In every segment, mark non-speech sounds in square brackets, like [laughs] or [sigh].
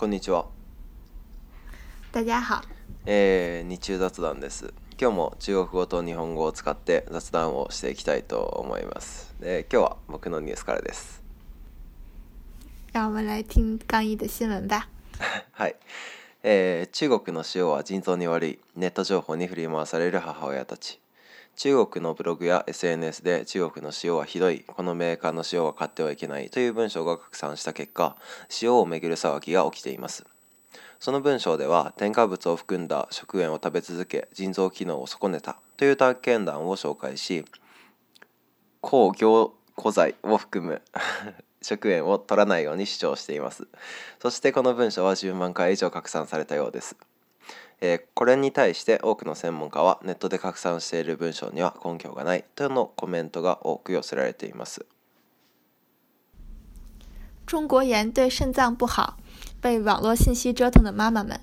こんにちは。大家好。えー、日中雑談です。今日も中国語と日本語を使って雑談をしていきたいと思います。で、今日は僕のニュースからです。让我们来听刚毅的新闻吧。[laughs] はい。えー、中国の塩は腎臓に悪いネット情報に振り回される母親たち中国のブログや SNS で中国の塩はひどい、このメーカーの塩は買ってはいけないという文章が拡散した結果、塩をめぐる騒ぎが起きています。その文章では添加物を含んだ食塩を食べ続け腎臓機能を損ねたという体験談を紹介し抗凝固剤を含む [laughs] 食塩を取らないように主張していますそしてこの文章は10万回以上拡散されたようですこれに対して多くの専門家は、ネットで拡散している文章には根拠がないとのコメントが多く寄せられています。中国盐对肾脏不好，被网络信息折腾的妈妈们。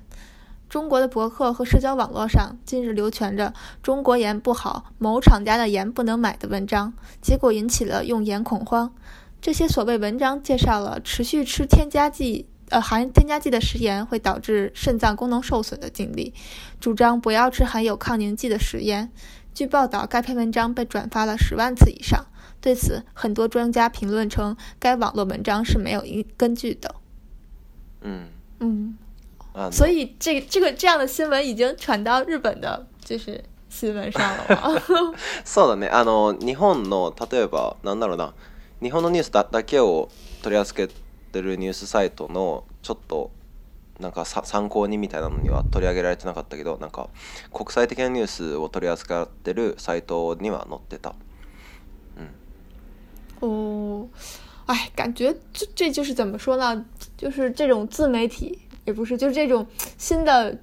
中国的博客和社交网络上，近日流传着“中国盐不好，某厂家的盐不能买”的文章，结果引起了用盐恐慌。这些所谓文章介绍了持续吃添加剂。呃，含添加剂的食盐会导致肾脏功能受损的经历，主张不要吃含有抗凝剂的食盐。据报道，该篇文章被转发了十万次以上。对此，很多专家评论称，该网络文章是没有根据的。嗯嗯，所以这个、这个这样的新闻已经传到日本的，就是新闻上了吗？[laughs] そうだね。あの日本の例えばなんだろうな日本のニュースだけを取り扱。ってるニュースサイトのちょっとなんか参考にみたいなのには取り上げられてなかったけどなんか国際的なニュースを取り扱ってるサイトには載ってた。うん、お哎，感觉这这就是怎么说呢？就是这种自媒体也不是，就是这种新的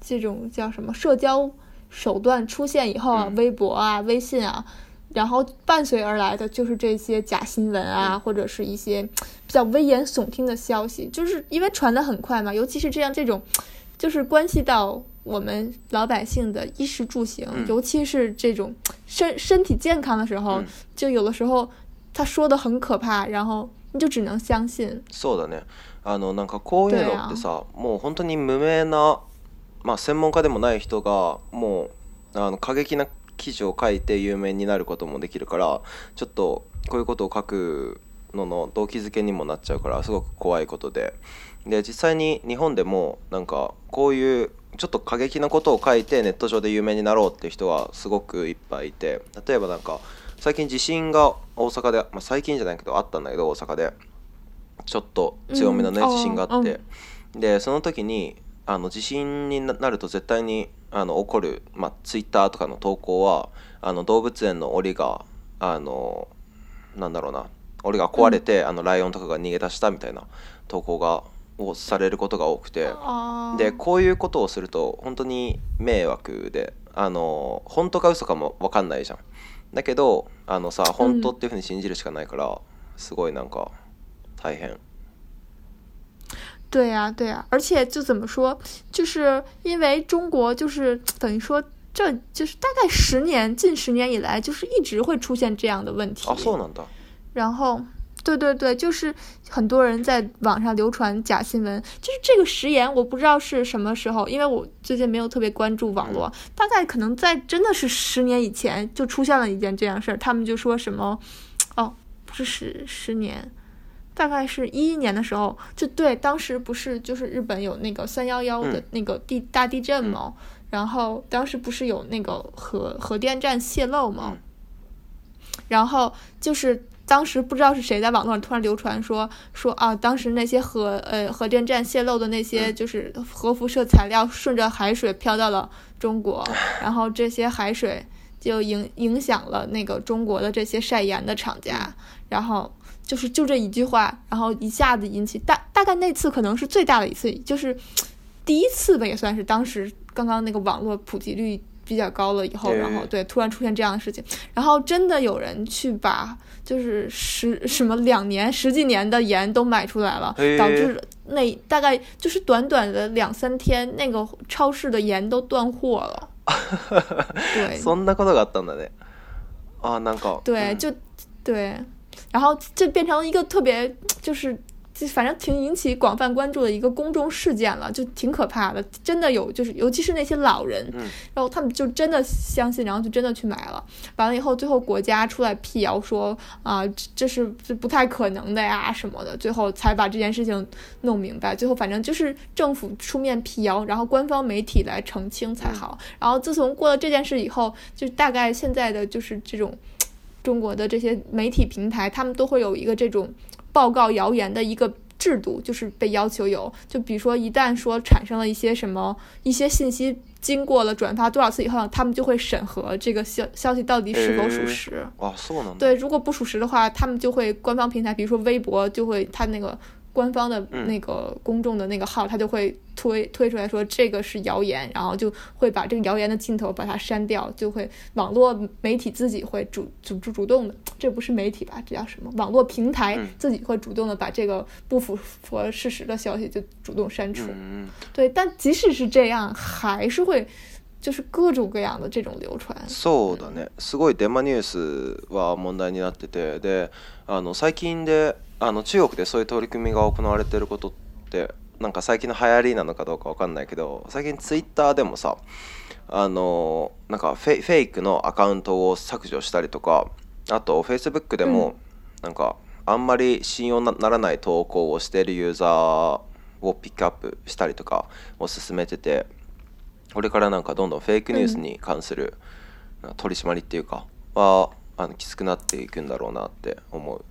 这种叫什么社交手段出现以后啊，微博啊、微信啊，然后伴随而来的就是这些假新闻啊，或者是一些比较危言耸听的消息，就是因为传的很快嘛。尤其是这样，这种就是关系到我们老百姓的衣食住行，尤其是这种身身体健康的时候，就有的时候他说的很可怕，然后你就只能相信。そうだね。あのなんかこういうのってさ、もう本当に無名なまあ専門家でもない人がもうあの過激な記事を書いて有名になることもできるからちょっとこういうことを書くのの動機づけにもなっちゃうからすごく怖いことでで実際に日本でもなんかこういうちょっと過激なことを書いてネット上で有名になろうっていう人はすごくいっぱいいて例えばなんか最近地震が大阪で、まあ、最近じゃないけどあったんだけど大阪でちょっと強めのね、地震があってでその時にあの地震になると絶対にあの起こる、まあ、ツイッターとかの投稿はあの動物園の檻があのなんだろうな檻が壊れて、うん、あのライオンとかが逃げ出したみたいな投稿がをされることが多くてでこういうことをすると本当に迷惑であの本当か嘘かも分かんないじゃんだけどあのさ本当っていうふうに信じるしかないから、うん、すごいなんか大変。对呀，对呀，而且就怎么说，就是因为中国就是等于说，这就是大概十年近十年以来，就是一直会出现这样的问题。然后然后，对对对，就是很多人在网上流传假新闻，就是这个食言，我不知道是什么时候，因为我最近没有特别关注网络，大概可能在真的是十年以前就出现了一件这样事儿，他们就说什么，哦，不是十十年。大概是一一年的时候，就对，当时不是就是日本有那个三幺幺的那个地大地震嘛，然后当时不是有那个核核电站泄漏嘛，然后就是当时不知道是谁在网络上突然流传说说啊，当时那些核呃核电站泄漏的那些就是核辐射材料顺着海水飘到了中国，然后这些海水就影影响了那个中国的这些晒盐的厂家，然后。就是就这一句话，然后一下子引起大大概那次可能是最大的一次，就是 [tsk] 第一次吧，也算是当时刚刚那个网络普及率比较高了以后，然后对突然出现这样的事情，然后真的有人去把就是十什么两年十几年的盐都买出来了，导致那大概就是短短的两三天，那个超市的盐都断货了。[laughs] 对，[laughs] そんなことがあったなんか、对，就对。然后这变成了一个特别就是，反正挺引起广泛关注的一个公众事件了，就挺可怕的。真的有，就是尤其是那些老人，然后他们就真的相信，然后就真的去买了。完了以后，最后国家出来辟谣说啊，这是不太可能的呀什么的。最后才把这件事情弄明白。最后反正就是政府出面辟谣，然后官方媒体来澄清才好。然后自从过了这件事以后，就大概现在的就是这种。中国的这些媒体平台，他们都会有一个这种报告谣言的一个制度，就是被要求有。就比如说，一旦说产生了一些什么一些信息，经过了转发多少次以后，他们就会审核这个消消息到底是否属实。哇，对，如果不属实的话，他们就会官方平台，比如说微博，就会他那个。官方的那个公众的那个号，他就会推推出来说这个是谣言，然后就会把这个谣言的镜头把它删掉，就会网络媒体自己会主主主主动的，这不是媒体吧？这叫什么？网络平台自己会主动的把这个不符合事实的消息就主动删除。对，但即使是这样，还是会就是各种各样的这种流传。そうだね。すごいデマニュースは問題になってて、で、あの最近で。あの中国でそういう取り組みが行われてることってなんか最近の流行りなのかどうか分かんないけど最近ツイッターでもさあのなんかフェイクのアカウントを削除したりとかあとフェイスブックでも、なんかあんまり信用ならない投稿をしてるユーザーをピックアップしたりとかを進めててこれからなんかどんどんフェイクニュースに関する取り締まりっていうかはあのきつくなっていくんだろうなって思う。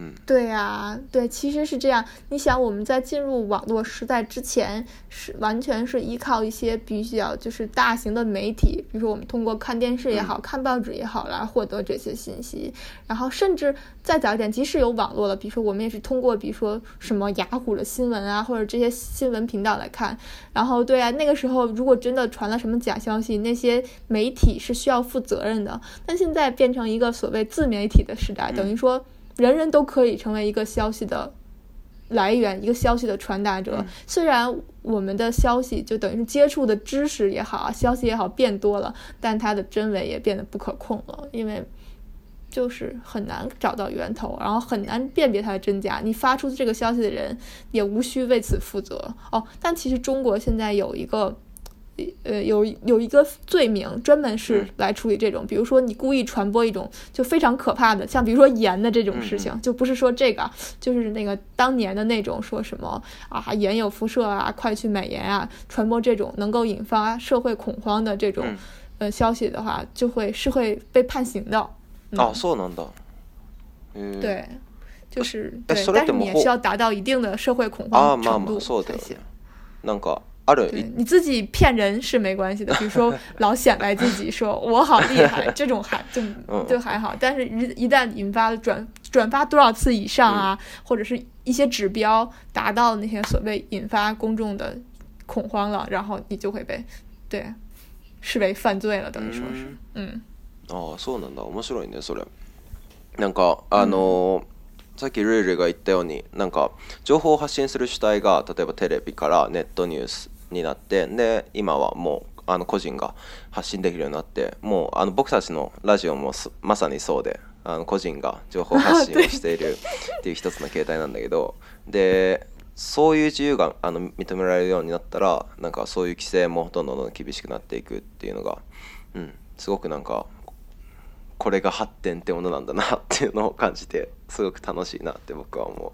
嗯，对呀，对，其实是这样。你想，我们在进入网络时代之前，是完全是依靠一些比较就是大型的媒体，比如说我们通过看电视也好看报纸也好来获得这些信息。然后甚至再早一点，即使有网络了，比如说我们也是通过比如说什么雅虎的新闻啊，或者这些新闻频道来看。然后，对啊，那个时候如果真的传了什么假消息，那些媒体是需要负责任的。但现在变成一个所谓自媒体的时代，等于说。人人都可以成为一个消息的来源，一个消息的传达者。虽然我们的消息就等于是接触的知识也好啊，消息也好变多了，但它的真伪也变得不可控了，因为就是很难找到源头，然后很难辨别它的真假。你发出这个消息的人也无需为此负责哦。但其实中国现在有一个。呃，有有一个罪名专门是来处理这种，比如说你故意传播一种就非常可怕的，像比如说盐的这种事情，就不是说这个，就是那个当年的那种说什么啊，盐有辐射啊，快去买盐啊，传播这种能够引发社会恐慌的这种呃消息的话，就会是会被判刑的。能的。嗯。对，就是，对，但是你也需要达到一定的社会恐慌程度才行。那个。对，你自己骗人是没关系的，比如说 [laughs] 老显摆自己说我好厉害，这种还就就还好。但是，一一旦引发转转发多少次以上啊，或者是一些指标达到那些所谓引发公众的恐慌了，然后你就会被对视为犯罪了。等于说是，嗯。啊，そうなんだ。面白いねそれ。なんかあのさっきルールが言ったように、なんか情報を発信する主体が例えばテレビからネットニュース。になってで今はもうあの個人が発信できるようになってもうあの僕たちのラジオもまさにそうであの個人が情報発信をしているっていう一つの形態なんだけどでそういう自由があの認められるようになったらなんかそういう規制もどんどんどん厳しくなっていくっていうのが、うん、すごくなんかこれが発展ってものなんだなっていうのを感じてすごく楽しいなって僕は思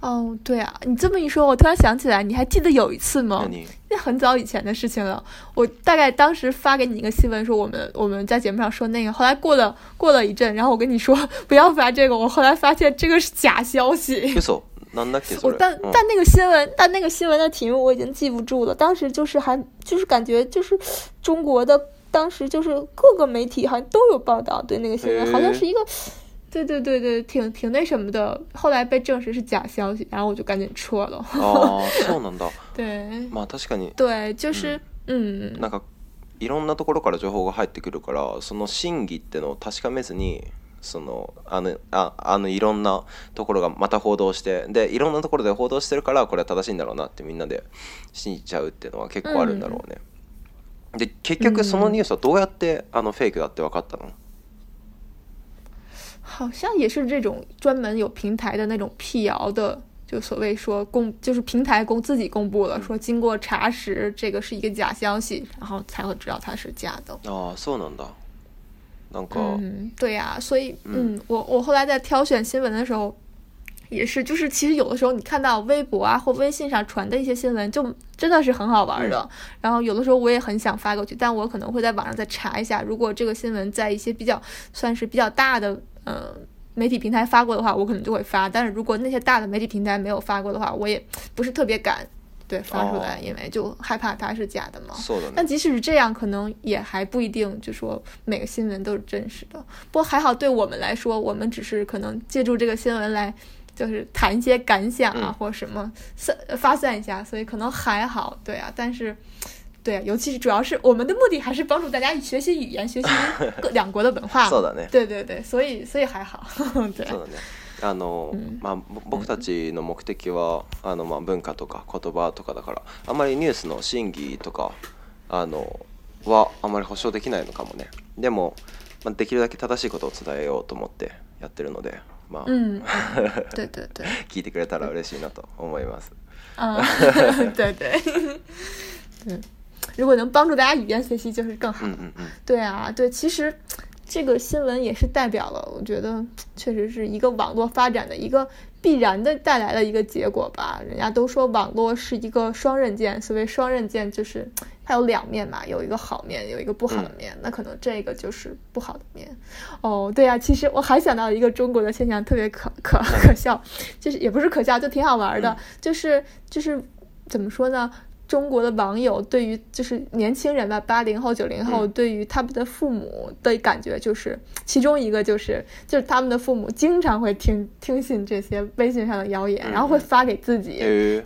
哦，对啊，你这么一说，我突然想起来，你还记得有一次吗？那很早以前的事情了。我大概当时发给你一个新闻，说我们我们在节目上说那个，后来过了过了一阵，然后我跟你说 [laughs] 不要发这个，我后来发现这个是假消息。没错，但但那个新闻，但那个新闻的题目我已经记不住了。当时就是还就是感觉就是中国的，当时就是各个媒体好像都有报道，对那个新闻好像是一个。对对对对，挺挺那什么的。后来被证实是假消息，然后我就赶紧撤了。ああ、そうなんだ。对。まあ確かに。对、就是、うん、うん。なんかいろんなところから情報が入ってくるから、その真偽ってのを確かめずに。そのあのああのいろんなところがまた報道してでいろんなところで報道してるからこれは正しいんだろうなってみんなで信じちゃうっていうのは結構あるんだろうね。うん、で結局そのニュースはどうやって、あのフェイクだって分かったの、好像也是这种专门有平台的那种辟谣的，就所谓说公就是平台公自己公布了，说经过查实这个是一个假消息，然后才会知道它是假的哦，是能的，能够，嗯，对呀，所以嗯，我我后来在挑选新闻的时候，也是，就是其实有的时候你看到微博啊或微信上传的一些新闻，就真的是很好玩的，然后有的时候我也很想发过去，但我可能会在网上再查一下，如果这个新闻在一些比较算是比较大的。嗯，媒体平台发过的话，我可能就会发；但是如果那些大的媒体平台没有发过的话，我也不是特别敢对发出来，因为就害怕它是假的嘛。但即使是这样，可能也还不一定，就说每个新闻都是真实的。不过还好，对我们来说，我们只是可能借助这个新闻来，就是谈一些感想啊，或什么散发散一下，所以可能还好。对啊，但是。对，尤其是主要是我们的目的还是帮助大家学习语言、学习 [laughs] 各两国的文化。[laughs] そうだね。对对对，所以所以还好。[laughs] 对。そうだね。あの、うまあ僕たちの目的はあのまあ文化とか言葉とかだから、あまりニュースの真偽とかあのはあまり保証できないのかもね。でも、まあできるだけ正しいことを伝えようと思ってやってるので。まあ、う对对对聞いてくれたら嬉しいなと思います。あ、对对。う如果能帮助大家语言学习，就是更好。嗯嗯嗯，对啊，对，其实这个新闻也是代表了，我觉得确实是一个网络发展的一个必然的带来的一个结果吧。人家都说网络是一个双刃剑，所谓双刃剑就是它有两面嘛，有一个好面，有一个不好的面。那可能这个就是不好的面。哦，对啊，其实我还想到一个中国的现象，特别可可可笑，就是也不是可笑，就挺好玩的，就是就是怎么说呢？中国的网友对于就是年轻人吧，八零后九零后对于他们的父母的感觉就是，[tsk] 其中一个就是就是他们的父母经常会听听信这些微信上的谣言，然后会发给自己。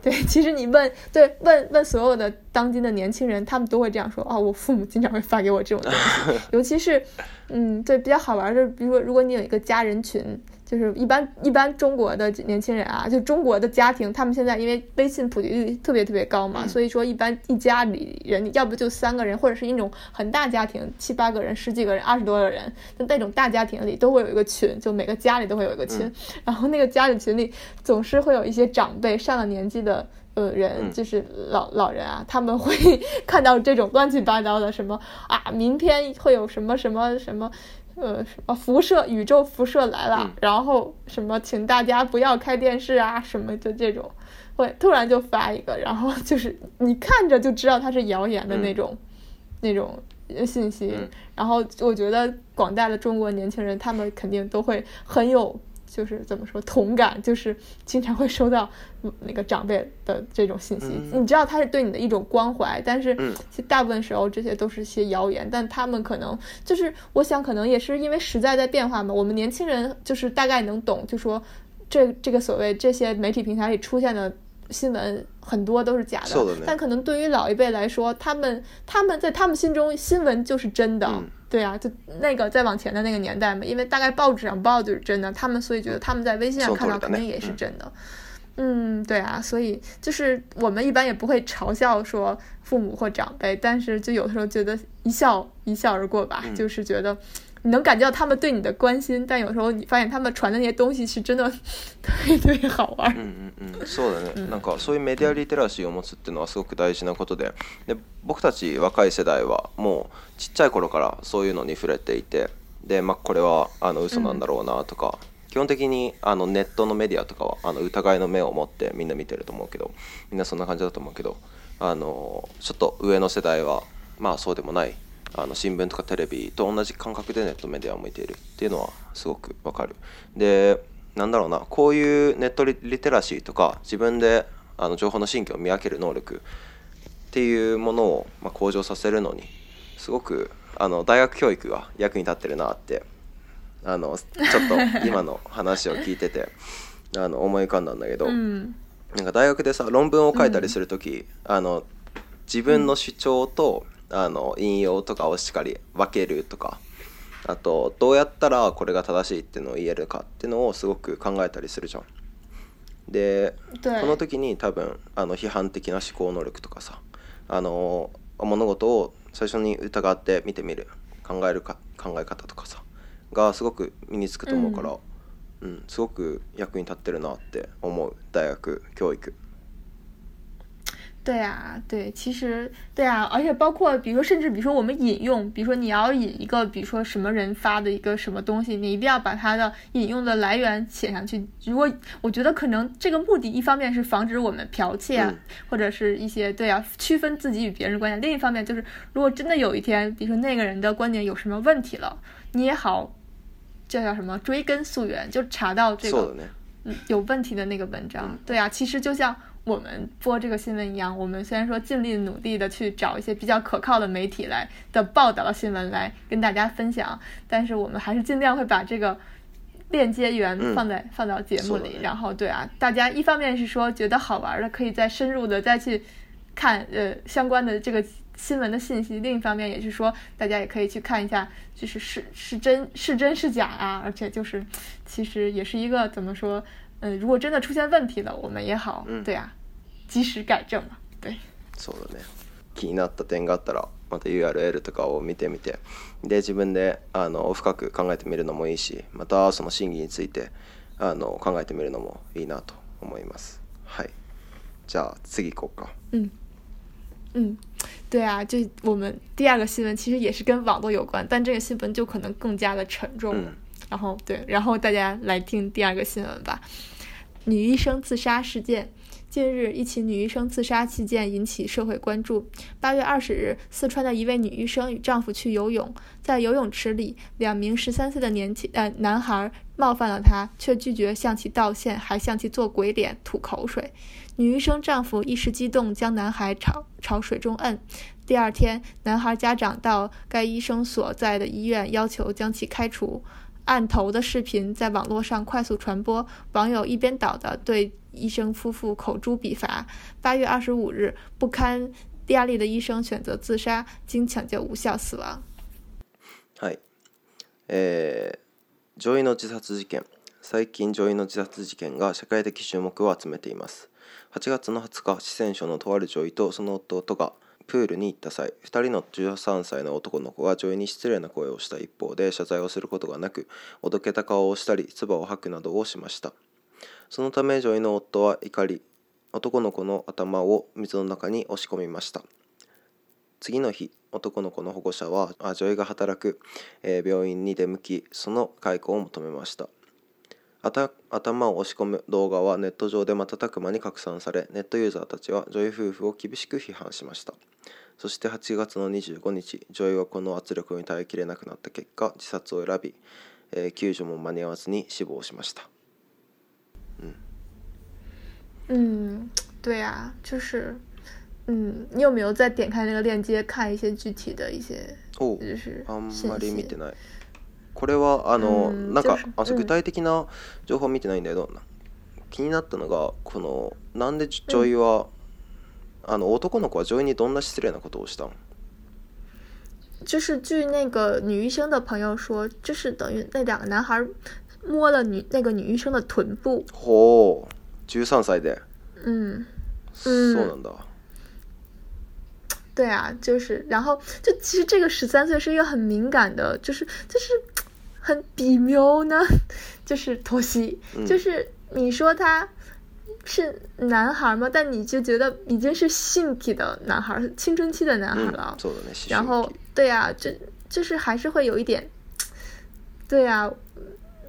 对，其实你问对问问所有的。当今的年轻人，他们都会这样说啊。我父母经常会发给我这种东西，[laughs] 尤其是，嗯，对，比较好玩的，比如说，如果你有一个家人群，就是一般一般中国的年轻人啊，就中国的家庭，他们现在因为微信普及率特别特别高嘛，所以说一般一家里人，要不就三个人，或者是一种很大家庭，七八个人、十几个人、二十多个人，那那种大家庭里都会有一个群，就每个家里都会有一个群，然后那个家里群里总是会有一些长辈上了年纪的。人就是老老人啊，他们会 [laughs] 看到这种乱七八糟的什么啊，明天会有什么什么什么，呃，什么辐射，宇宙辐射来了，然后什么，请大家不要开电视啊，什么就这种，会突然就发一个，然后就是你看着就知道它是谣言的那种，那种信息。然后我觉得广大的中国年轻人，他们肯定都会很有。就是怎么说同感，就是经常会收到那个长辈的这种信息，你知道他是对你的一种关怀，但是，其实大部分时候这些都是些谣言，但他们可能就是，我想可能也是因为时代在变化嘛，我们年轻人就是大概能懂，就说这这个所谓这些媒体平台里出现的新闻很多都是假的，但可能对于老一辈来说，他们他们在他们心中新闻就是真的。对呀，就那个再往前的那个年代嘛，因为大概报纸上报就是真的，他们所以觉得他们在微信上看到肯定也是真的。嗯，对啊，所以就是我们一般也不会嘲笑说父母或长辈，但是就有的时候觉得一笑一笑而过吧，就是觉得。能感觉到他们对你的关心，但有时候你发现他们传的那些东西是真的 [laughs] 特别好玩。うんうんうん、そうだね。なんかそういうメディアリテラシーを持つっていうのはすごく大事なことで、で僕たち若い世代はもうちっちゃい頃からそういうのに触れていて、でまあこれはあの嘘なんだろうなとか、基本的にあのネットのメディアとかはあの疑いの目を持ってみんな見てると思うけど、みんなそんな感じだと思うけど、あのちょっと上の世代はまあそうでもない。あの新聞とかテレビと同じ感覚でネットメディアを向いているっていうのはすごくわかる。でなんだろうなこういうネットリテラシーとか自分であの情報の真偽を見分ける能力っていうものを、まあ、向上させるのにすごくあの大学教育が役に立ってるなってあのちょっと今の話を聞いてて [laughs] あの思い浮かんだんだけど、うん、なんか大学でさ論文を書いたりする時、うん、あの自分の主張と、うんあの引用とかをしっかり分けるとかあとどうやったらこれが正しいっていうのを言えるかっていうのをすごく考えたりするじゃん。でこの時に多分あの批判的な思考能力とかさあの物事を最初に疑って見てみる考えるか考え方とかさがすごく身につくと思うから、うん、うん、すごく役に立ってるなって思う大学教育。对啊，对，其实对啊，而且包括比如说，甚至比如说，我们引用，比如说你要引一个，比如说什么人发的一个什么东西，你一定要把它的引用的来源写上去。如果我觉得可能这个目的，一方面是防止我们剽窃，或者是一些对啊，区分自己与别人观点；另一方面就是，如果真的有一天，比如说那个人的观点有什么问题了，你也好，这叫什么？追根溯源，就查到这个嗯有问题的那个文章。对啊，其实就像。我们播这个新闻一样，我们虽然说尽力努力的去找一些比较可靠的媒体来的报道的新闻来跟大家分享，但是我们还是尽量会把这个链接源放在放到节目里。然后，对啊，大家一方面是说觉得好玩的，可以再深入的再去看呃相关的这个新闻的信息；另一方面也是说，大家也可以去看一下，就是是是真是真是假啊。而且就是，其实也是一个怎么说，嗯，如果真的出现问题了，我们也好，对啊。及时改正嘛，对。そうだね。気になった点があったら、また URL とかを見てみて、で自分であの深く考えてみるのもいいし、またその審議についてあの考えてみるのもいいなと思います。はい。じゃあ次行こうか。うん。うん。对啊，就我们第二个新闻其实也是跟网络有关，但这个新闻就可能更加的沉重。然后对，然后大家来听第二个新闻吧。女医生自杀事件。近日，一起女医生自杀事件引起社会关注。八月二十日，四川的一位女医生与丈夫去游泳，在游泳池里，两名十三岁的年轻呃男孩冒犯了她，却拒绝向其道歉，还向其做鬼脸、吐口水。女医生丈夫一时激动，将男孩朝朝水中摁。第二天，男孩家长到该医生所在的医院，要求将其开除。案头的视频在网络上快速传播，网友一边倒的对。医生夫妇口诛笔伐。八月二十五日，不堪压力的医生选择自杀，经抢救无效死亡。はい、えー、上位の自殺事件。最近上位の自殺事件が社会的注目を集めています。8月の20日、四川省のとある上位とその夫がプールに行った際2人の13歳の男の子が上位に失礼な声をした一方で謝罪をすることがなくおどけた顔をしたり唾を吐くなどをしましたそのため女医の夫は怒り男の子の頭を水の中に押し込みました次の日男の子の保護者は女医が働く、え病院に出向きその解雇を求めました頭を押し込む動画はネット上で瞬く間に拡散されネットユーザーたちは女医夫婦を厳しく批判しましたそして8月の25日女医はこの圧力に耐えきれなくなった結果自殺を選び、え救助も間に合わずに死亡しました嗯，对呀，就是，嗯，你有没有再点开那个链接看一些具体的一些，就是信息。これはあのなんかあの具体的な情報見てないんだけど、気になったのがこのなんで女医はあの男の子は女医にどんな失礼なことをしたん？就是据那个女医生的朋友说，就是等于那两个男孩摸了女那个女医生的臀部。十三岁点，嗯，嗯，对啊，就是，然后就其实这个十三岁是一个很敏感的，就是就是很比喵呢，[laughs] 就是妥协，就是你说他是男孩吗？但你就觉得已经是性体的男孩，青春期的男孩了。然后对啊，就就是还是会有一点，对啊，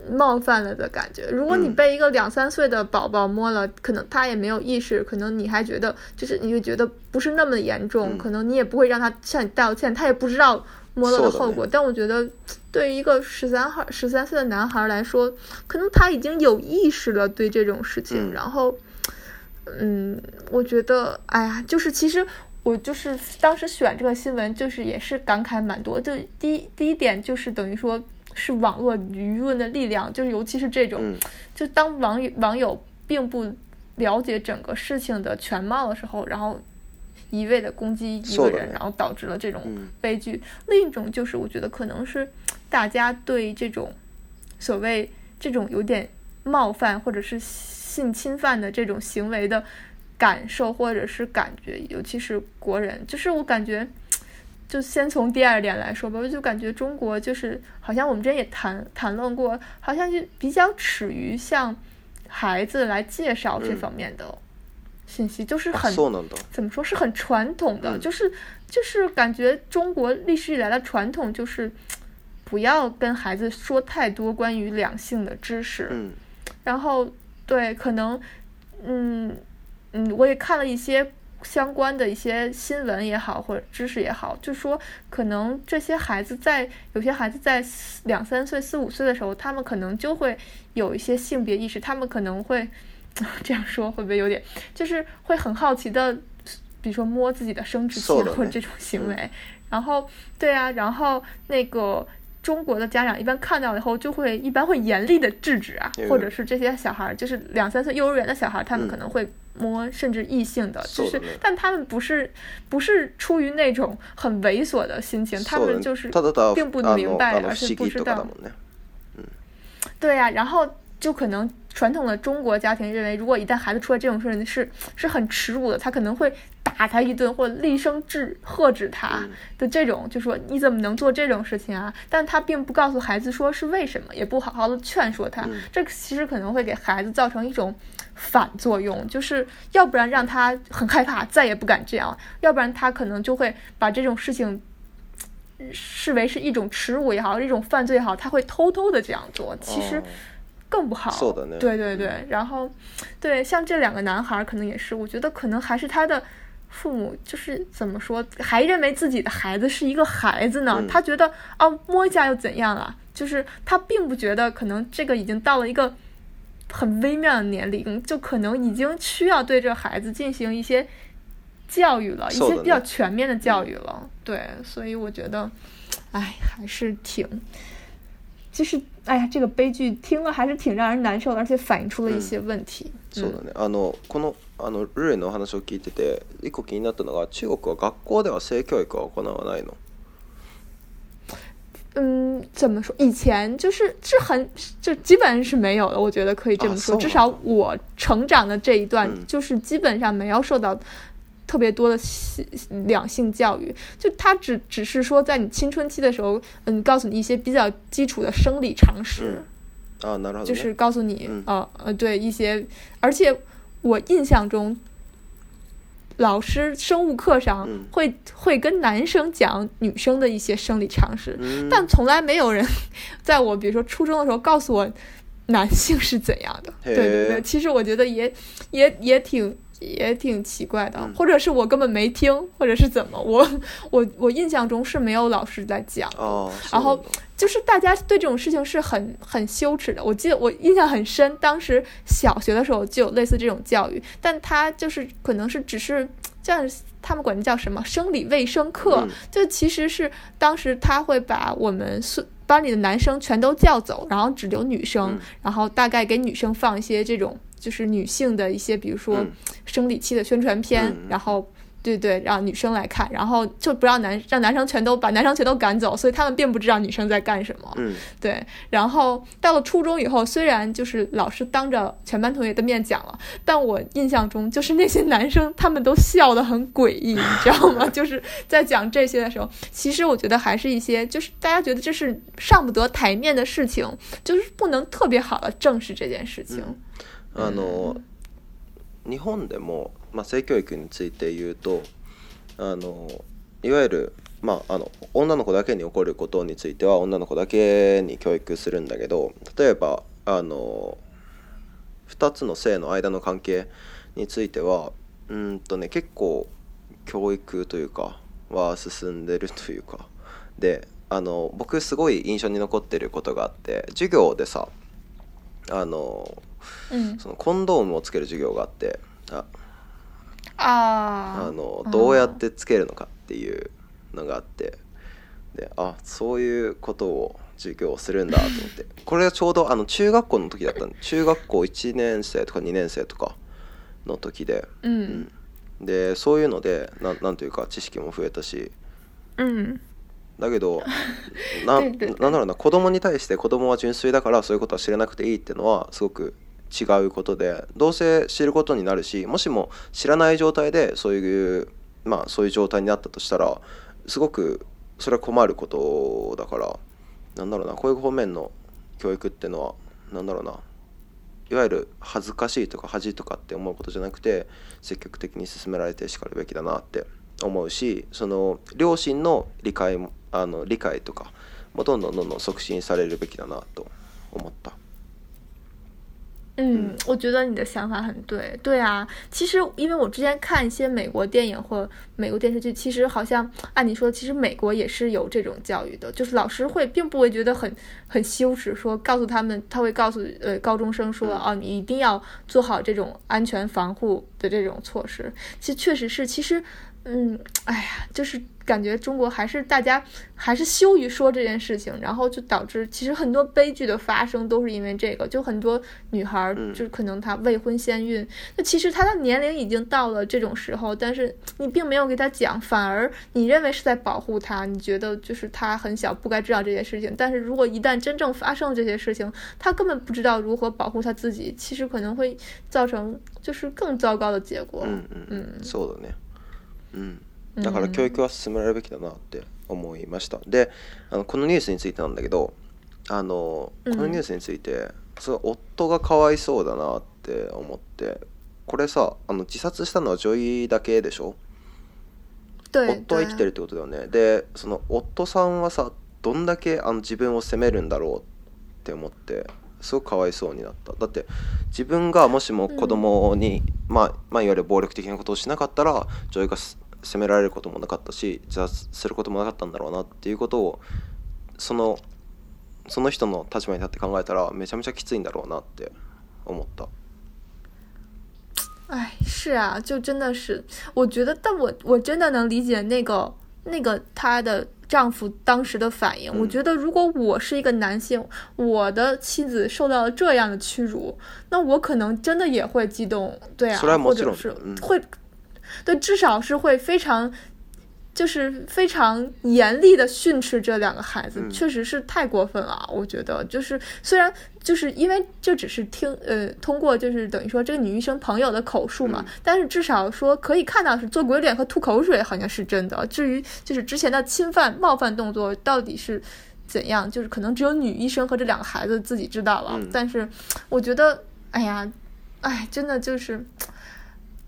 冒犯了的感觉。如果你被一个两三岁的宝宝摸了，可能他也没有意识，可能你还觉得就是，你就觉得不是那么严重，可能你也不会让他向你道歉，他也不知道摸了的后果。但我觉得，对于一个十三号十三岁的男孩来说，可能他已经有意识了对这种事情。然后，嗯，我觉得，哎呀，就是其实我就是当时选这个新闻，就是也是感慨蛮多。就第一第一点就是等于说。是网络舆论的力量，就是尤其是这种，就当网友网友并不了解整个事情的全貌的时候，然后一味的攻击一个人，然后导致了这种悲剧。另一种就是，我觉得可能是大家对这种所谓这种有点冒犯或者是性侵犯的这种行为的感受或者是感觉，尤其是国人，就是我感觉。就先从第二点来说吧，我就感觉中国就是好像我们之前也谈谈论过，好像就比较耻于向孩子来介绍这方面的信息，就是很怎么说是很传统的，就是就是感觉中国历史以来的传统就是不要跟孩子说太多关于两性的知识，然后对，可能嗯嗯，我也看了一些。相关的一些新闻也好，或者知识也好，就说可能这些孩子在有些孩子在两三岁、四五岁的时候，他们可能就会有一些性别意识，他们可能会 [laughs] 这样说，会不会有点就是会很好奇的，比如说摸自己的生殖器或者这种行为。然后对啊，然后那个中国的家长一般看到以后就会一般会严厉的制止啊，或者是这些小孩就是两三岁幼儿园的小孩，他们可能会。摸甚至异性的，就是，但他们不是不是出于那种很猥琐的心情，他们就是并不明白，而是不知道。嗯，对呀，然后就可能传统的中国家庭认为，如果一旦孩子出了这种事，是是很耻辱的，他可能会打他一顿，或厉声制喝止他的这种，就说你怎么能做这种事情啊？但他并不告诉孩子说是为什么，也不好好的劝说他，这其实可能会给孩子造成一种。反作用，就是要不然让他很害怕，再也不敢这样了；要不然他可能就会把这种事情视为是一种耻辱也好，一种犯罪也好，他会偷偷的这样做。其实更不好。对对对，然后对像这两个男孩可能也是，我觉得可能还是他的父母就是怎么说，还认为自己的孩子是一个孩子呢。他觉得啊摸一下又怎样啊？就是他并不觉得可能这个已经到了一个。很微妙的年龄，就可能已经需要对这孩子进行一些教育了，一些比较全面的教育了。对，所以我觉得，哎，还是挺，其实，哎呀，这个悲剧听了还是挺让人难受的，而且反映出了一些问题。そうだね。あのこのあのルイの話を聞いてて、一個気になったのが、中国は学校では性教育は行わないの。嗯，怎么说？以前就是是很就基本是没有的，我觉得可以这么说。至少我成长的这一段，就是基本上没有受到特别多的性两性教育。就他只只是说在你青春期的时候，嗯，告诉你一些比较基础的生理常识。啊，就是告诉你啊呃，对一些，而且我印象中。老师生物课上会会跟男生讲女生的一些生理常识，但从来没有人 [laughs] 在我比如说初中的时候告诉我男性是怎样的。对对对，其实我觉得也也也挺也挺奇怪的，或者是我根本没听，或者是怎么？我我我印象中是没有老师在讲。哦，然后。就是大家对这种事情是很很羞耻的。我记得我印象很深，当时小学的时候就有类似这种教育，但他就是可能是只是这样，他们管叫什么生理卫生课，就其实是当时他会把我们班里的男生全都叫走，然后只留女生，然后大概给女生放一些这种就是女性的一些，比如说生理期的宣传片，然后。对对，让女生来看，然后就不让男让男生全都把男生全都赶走，所以他们并不知道女生在干什么。嗯，对。然后到了初中以后，虽然就是老师当着全班同学的面讲了，但我印象中就是那些男生他们都笑的很诡异，你知道吗？[laughs] 就是在讲这些的时候，其实我觉得还是一些就是大家觉得这是上不得台面的事情，就是不能特别好的正视这件事情。嗯，啊，那日本でも。まあ、性教育について言うとあのいわゆる、まあ、あの女の子だけに起こることについては女の子だけに教育するんだけど例えばあの2つの性の間の関係についてはうんとね結構教育というかは進んでるというかであの僕すごい印象に残ってることがあって授業でさあの、うん、そのコンドームをつける授業があってああのどうやってつけるのかっていうのがあってであそういうことを授業をするんだと思ってこれがちょうどあの中学校の時だったんで中学校1年生とか2年生とかの時で、うん、うん、でそういうのでななんというか知識も増えたし、うん、だけど [laughs] な [laughs] なんだろうな子供に対して子供は純粋だからそういうことは知らなくていいっていうのはすごく違うことでどうせ知ることになるしもしも知らない状態でそういうまあそういう状態になったとしたらすごくそれは困ることだからなんだろうなこういう方面の教育ってのは何だろうないわゆる恥ずかしいとか恥とかって思うことじゃなくて積極的に進められてしかるべきだなって思うしその両親の理解あの理解とかもどんどんどんどん促進されるべきだなと思った。嗯，我觉得你的想法很对，对啊。其实，因为我之前看一些美国电影或美国电视剧，其实好像按你说，其实美国也是有这种教育的，就是老师会并不会觉得很很羞耻，说告诉他们，他会告诉呃高中生说，哦，你一定要做好这种安全防护的这种措施。其实确实是，其实，嗯，哎呀，就是。感觉中国还是大家还是羞于说这件事情，然后就导致其实很多悲剧的发生都是因为这个。就很多女孩儿就是可能她未婚先孕，那其实她的年龄已经到了这种时候，但是你并没有给她讲，反而你认为是在保护她，你觉得就是她很小不该知道这件事情。但是如果一旦真正发生这些事情，她根本不知道如何保护她自己，其实可能会造成就是更糟糕的结果。嗯嗯嗯，嗯。だから教育は進められるべきだなって思いました。であのこのニュースについてなんだけどあのこのニュースについて、うん、その夫がかわいそうだなって思ってこれさあの自殺したのは女医だけでしょ夫は生きてるってことだよねでその夫さんはさどんだけあの自分を責めるんだろうって思ってすごくかわいそうになっただって自分がもしも子供に、うん、まあ、まあ、いわゆる暴力的なことをしなかったら女医が責められることもなかったし自殺することもなかったんだろうなっていうことをそのその人の立場に立って考えたらめちゃめちゃきついんだろうなって思った。哎，是啊，就真的是，我觉得，但我我真的能理解那个那个她的丈夫当时的反应。我觉得，如果我是一个男性，我的妻子受到了这样的屈辱，那我可能真的也会激动，对啊，或者是会、对，至少是会非常，就是非常严厉的训斥这两个孩子，确实是太过分了。我觉得，就是虽然就是因为这只是听，呃，通过就是等于说这个女医生朋友的口述嘛，但是至少说可以看到是做鬼脸和吐口水，好像是真的。至于就是之前的侵犯冒犯动作到底是怎样，就是可能只有女医生和这两个孩子自己知道了。但是我觉得，哎呀，哎，真的就是。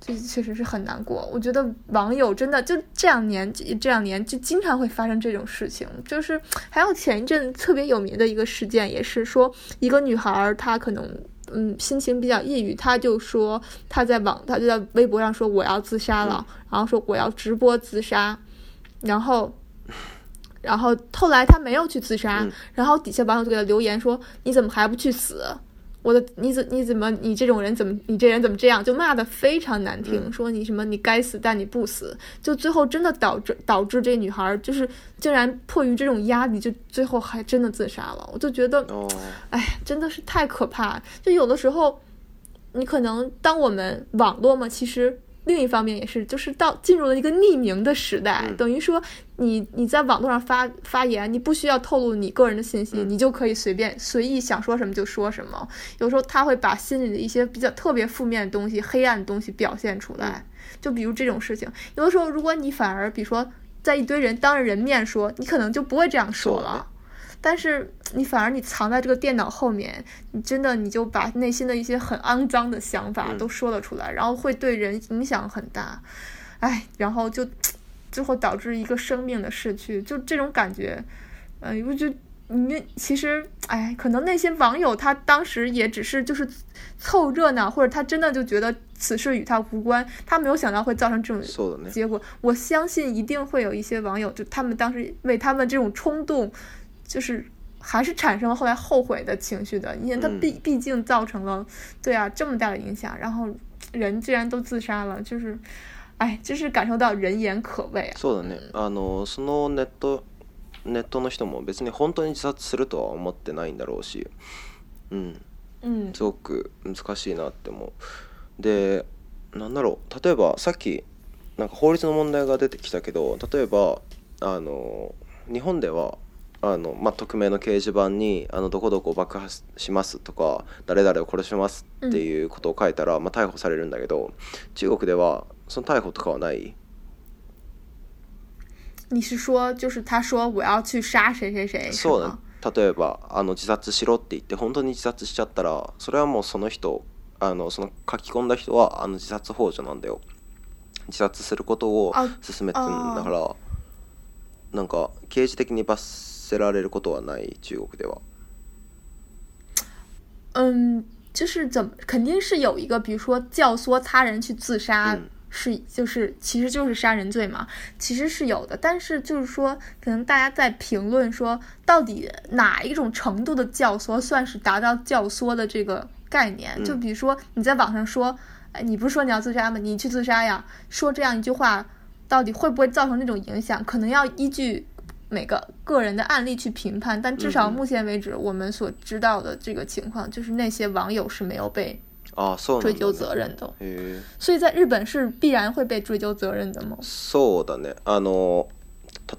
这确实是很难过。我觉得网友真的就这两年，这两年就经常会发生这种事情。就是还有前一阵特别有名的一个事件，也是说一个女孩儿，她可能嗯心情比较抑郁，她就说她在网，她就在微博上说我要自杀了，然后说我要直播自杀，然后然后后来她没有去自杀，然后底下网友就给她留言说你怎么还不去死？我的你怎你怎么你这种人怎么你这人怎么这样就骂的非常难听，说你什么你该死但你不死，就最后真的导致导致这女孩就是竟然迫于这种压力，就最后还真的自杀了。我就觉得，哎，真的是太可怕。就有的时候，你可能当我们网络嘛，其实。另一方面也是，就是到进入了一个匿名的时代，等于说你你在网络上发发言，你不需要透露你个人的信息，你就可以随便随意想说什么就说什么。有时候他会把心里的一些比较特别负面的东西、黑暗的东西表现出来，就比如这种事情。有的时候，如果你反而比如说在一堆人当着人面说，你可能就不会这样说了。但是你反而你藏在这个电脑后面，你真的你就把内心的一些很肮脏的想法都说了出来，然后会对人影响很大，哎，然后就最后导致一个生命的逝去，就这种感觉，哎，我就你其实哎，可能那些网友他当时也只是就是凑热闹，或者他真的就觉得此事与他无关，他没有想到会造成这种结果。我相信一定会有一些网友，就他们当时为他们这种冲动。就是还是产生了后来后悔的情绪的，因为他毕毕竟造成了对啊这么大的影响，然后人居然都自杀了，就是，哎，就是感受到人言可畏啊。そうだね。あのそのネットネットの人も別に本当に自殺するとは思ってないんだろうし、うん、うん。すごく難しいなっても。で、なんだろ。例えばさっきなんか法律の問題が出てきたけど、例えばあの日本では。あの、まあ、匿名の掲示板にあのどこどこを爆破しますとか誰々を殺しますっていうことを書いたら、まあ、逮捕されるんだけど中国ではその逮捕とかはない你是说就是他说我要去杀谁谁谁そうね、例えばあの自殺しろって言って本当に自殺しちゃったらそれはもうその人あのその書き込んだ人はあの自殺ほ助なんだよ自殺することを勧めてるんだからなんか刑事的に罰られることはない中国では。嗯，就是怎么肯定是有一个，比如说教唆他人去自杀，是就是其实就是杀人罪嘛，其实是有的。但是就是说，可能大家在评论说，到底哪一种程度的教唆算是达到教唆的这个概念？就比如说你在网上说，哎，你不是说你要自杀吗？你去自杀呀？说这样一句话，到底会不会造成那种影响？可能要依据。每个个人的案例去评判，但至少目前为止我们所知道的这个情况，就是那些网友是没有被哦追究责任的。所以，在日本是必然会被追究责任的吗？そうだね。あの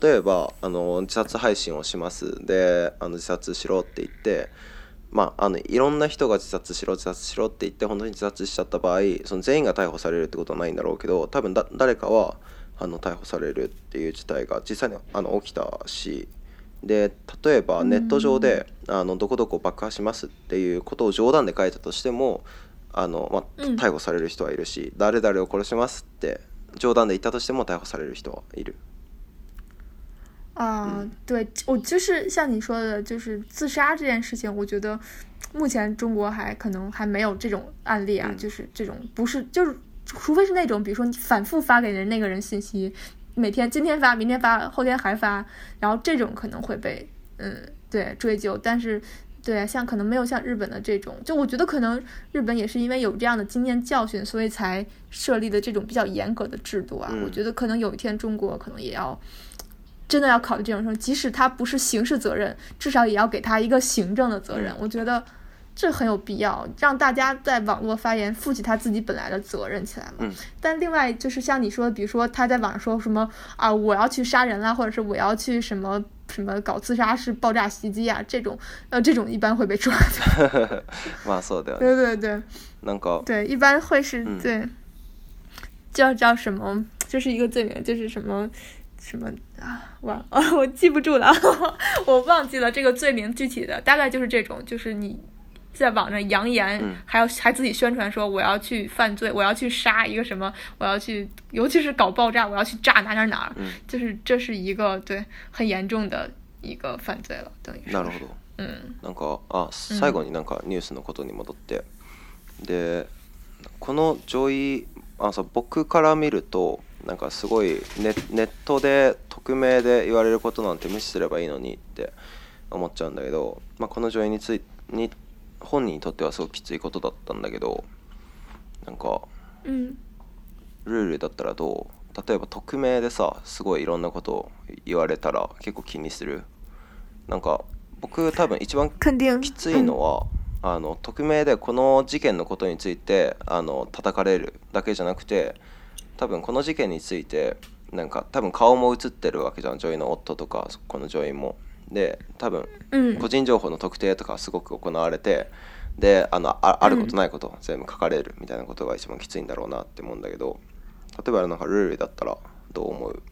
例えばあの自殺配信をしますで、あの自殺しろって言って、まああのいろんな人が自殺しろ自殺しろって言って本当に自殺しちゃった場合、その全員が逮捕されるってことはないんだろうけど、多分だ誰かはあの逮捕されるっていう事態が実際にあの起きたしで例えばネット上で、あのどこどこ爆破しますっていうことを冗談で書いたとしてもあの、まあ、逮捕される人はいるし、うん、誰々を殺しますって冗談で言ったとしても逮捕される人はいる。啊、嗯，对我就是像你说的，就是自杀这件事情，我觉得目前中国还可能还没有这种案例啊，嗯、就是这种不是就是除非是那种，比如说你反复发给人那个人信息，每天今天发，明天发，后天还发，然后这种可能会被，嗯，对追究。但是，对像可能没有像日本的这种，就我觉得可能日本也是因为有这样的经验教训，所以才设立的这种比较严格的制度啊。我觉得可能有一天中国可能也要真的要考虑这种事，即使他不是刑事责任，至少也要给他一个行政的责任。我觉得。这很有必要，让大家在网络发言负起他自己本来的责任起来嘛。嗯。但另外就是像你说，比如说他在网上说什么啊，我要去杀人啦，或者是我要去什么什么搞自杀式爆炸袭击啊，这种呃，这种一般会被抓的。哇塞！对。对对对。能够。对，一般会是对叫叫什么，就是一个罪名，就是什么什么啊，我啊，[laughs] 我记不住了，[laughs] 我忘记了这个罪名具体的，大概就是这种，就是你。在网上扬言，还要还自己宣传说我要去犯罪，我要去杀一个什么，我要去，尤其是搞爆炸，我要去炸哪哪哪，就是这是一个对很严重的一个犯罪了，等于。なるほど。嗯。なんかあ最後にかニュースのことに戻って、でこの女医あう僕から見るとなんかすごいねネットで匿名で言われることなんて無視すればいいのにって思っちゃうんだけど、まあこの女医についに。本人にとってはすごくきついことだったんだけどなんか、うん、ルールだったらどう例えば匿名でさすごいいろんなことを言われたら結構気にするなんか僕多分一番きついのは、うん、あの匿名でこの事件のことについてあの叩かれるだけじゃなくて多分この事件についてなんか多分顔も映ってるわけじゃん女優の夫とかこの女優も。で多分個人情報の特定とかすごく行われて、うん、であのああることないこと全部書かれるみたいなことが一番きついんだろうなって思うんだけど例えばなんかルールだったらどう思う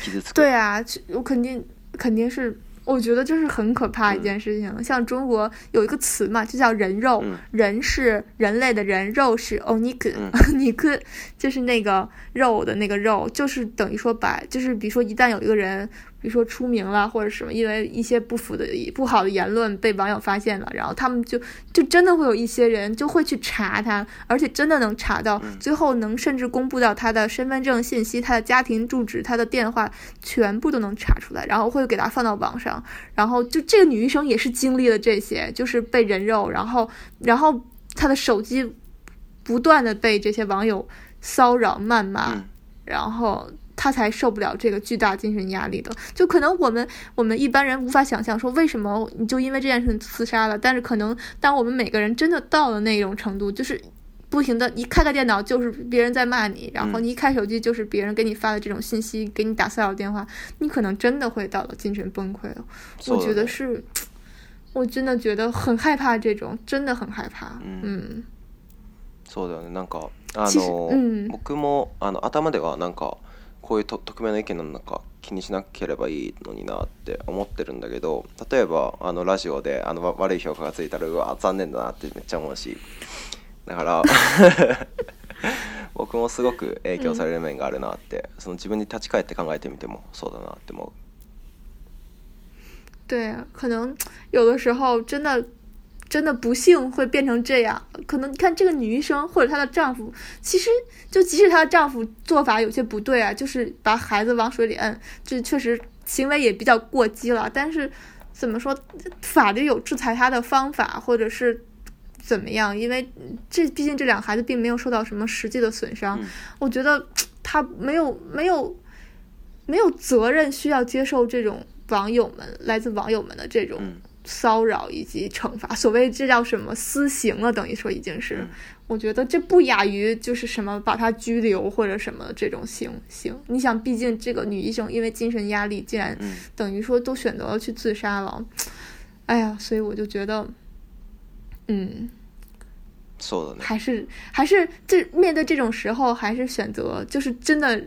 傷つく对啊我肯定肯定是我觉得这是很可怕一件事情。嗯、像中国有一个词嘛，就叫“人肉”，嗯、人是人类的人，肉是 “oniku”，尼克、就是那个肉的那个肉，就是等于说把，就是比如说一旦有一个人比如说出名了或者什么，因为一些不符的不好的言论被网友发现了，然后他们就就真的会有一些人就会去查他，而且真的能查到最后能甚至公布到他的身份证信息、他的家庭住址、他的电话全部都能查出来，然后会给他放到网上。然后就这个女医生也是经历了这些，就是被人肉，然后然后她的手机不断的被这些网友骚扰谩骂，然后。他才受不了这个巨大精神压力的，就可能我们我们一般人无法想象，说为什么你就因为这件事自杀了？但是可能当我们每个人真的到了那种程度，就是不停的你开个电脑就是别人在骂你，然后你一开手机就是别人给你发的这种信息，给你打骚扰电话，你可能真的会到了精神崩溃了。我觉得是，[tsk] 我真的觉得很害怕这种，真的很害怕。嗯，そうだね。なんかあの僕もあの頭ではなんか。こういう匿名の意見な中、か気にしなければいいのになって思ってるんだけど例えばあのラジオであの悪い評価がついたらうわ残念だなってめっちゃ思うしだから僕もすごく影響される面があるなって、うん、その自分に立ち返って考えてみてもそうだなって思う。对，可能有的时候真的真的不幸会变成这样，可能你看这个女医生或者她的丈夫，其实就即使她的丈夫做法有些不对啊，就是把孩子往水里摁，这确实行为也比较过激了。但是怎么说，法律有制裁他的方法，或者是怎么样？因为这毕竟这两个孩子并没有受到什么实际的损伤，我觉得他没有没有没有责任需要接受这种网友们来自网友们的这种。骚扰以及惩罚，所谓这叫什么私刑了？等于说已经是，我觉得这不亚于就是什么把他拘留或者什么这种刑刑。你想，毕竟这个女医生因为精神压力，竟然等于说都选择了去自杀了。哎呀，所以我就觉得，嗯，还是还是这面对这种时候，还是选择就是真的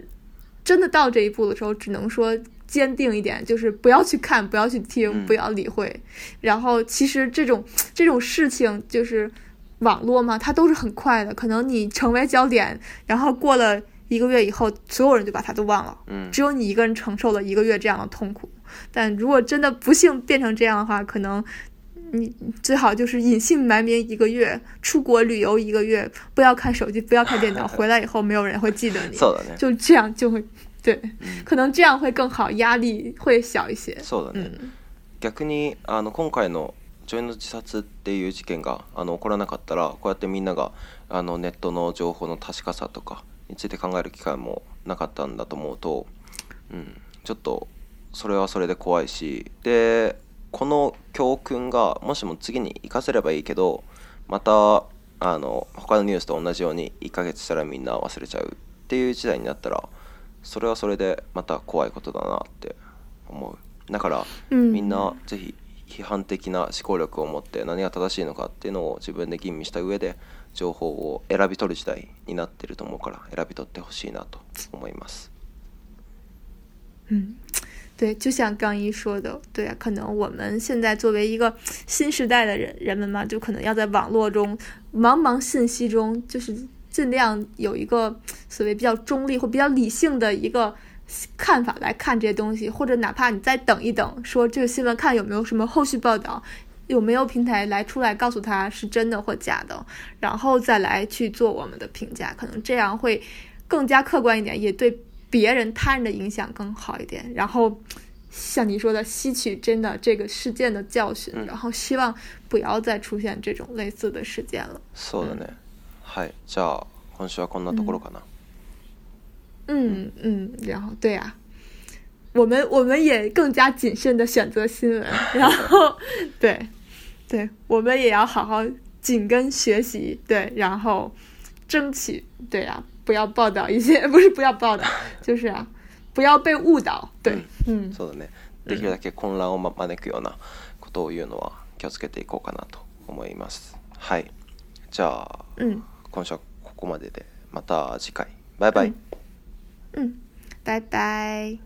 真的到这一步的时候，只能说。坚定一点，就是不要去看，不要去听，不要理会。然后，其实这种这种事情，就是网络嘛，它都是很快的。可能你成为焦点，然后过了一个月以后，所有人就把他都忘了。嗯，只有你一个人承受了一个月这样的痛苦。但如果真的不幸变成这样的话，可能你最好就是隐姓埋名一个月，出国旅游一个月，不要看手机，不要看电脑，[laughs] 回来以后没有人会记得你，[laughs] 就这样就会。对、可能这样会更好，压力会小一些。そうだね。う逆にあの今回のジ女優の自殺っていう事件があの起こらなかったら、こうやってみんながあのネットの情報の確かさとかについて考える機会もなかったんだと思うと、うん、ちょっとそれはそれで怖いし、でこの教訓がもしも次に生かせればいいけど、またあの他のニュースと同じように1ヶ月したらみんな忘れちゃうっていう時代になったら。それはそれでまた怖いことだなって思うだから、みんなぜひ批判的な思考力を持って何が正しいのかっていうのを自分で吟味した上で情報を選び取る時代になってると思うから選び取ってほしいなと思います。嗯，对，就像刚一说的，对啊，可能我们现在作为一个新时代的人人们嘛，就可能要在网络中茫茫信息中，就是尽量有一个所谓比较中立或比较理性的一个看法来看这些东西，或者哪怕你再等一等，说这个新闻看有没有什么后续报道，有没有平台来出来告诉他是真的或假的，然后再来去做我们的评价，可能这样会更加客观一点，也对别人他人的影响更好一点。然后像你说的，吸取真的这个事件的教训，然后希望不要再出现这种类似的事件了。そうだね。はいじゃあ今週はこんなところかなうん然后对啊，我们我们也更加谨慎的选择新闻，[laughs] 然后对对，我们也要好好紧跟学习，对，然后争取，对啊，不要报道一些 [laughs] 不是不要报道，[laughs] 就是啊，不要被誤導。对、うん、そうだね。できるだけ混乱を招くようなことを言うのは気をつけていこうかなと思います。はい。じゃあ、うん今週はここまででまた次回バイバイ、うん、うん、バイバイ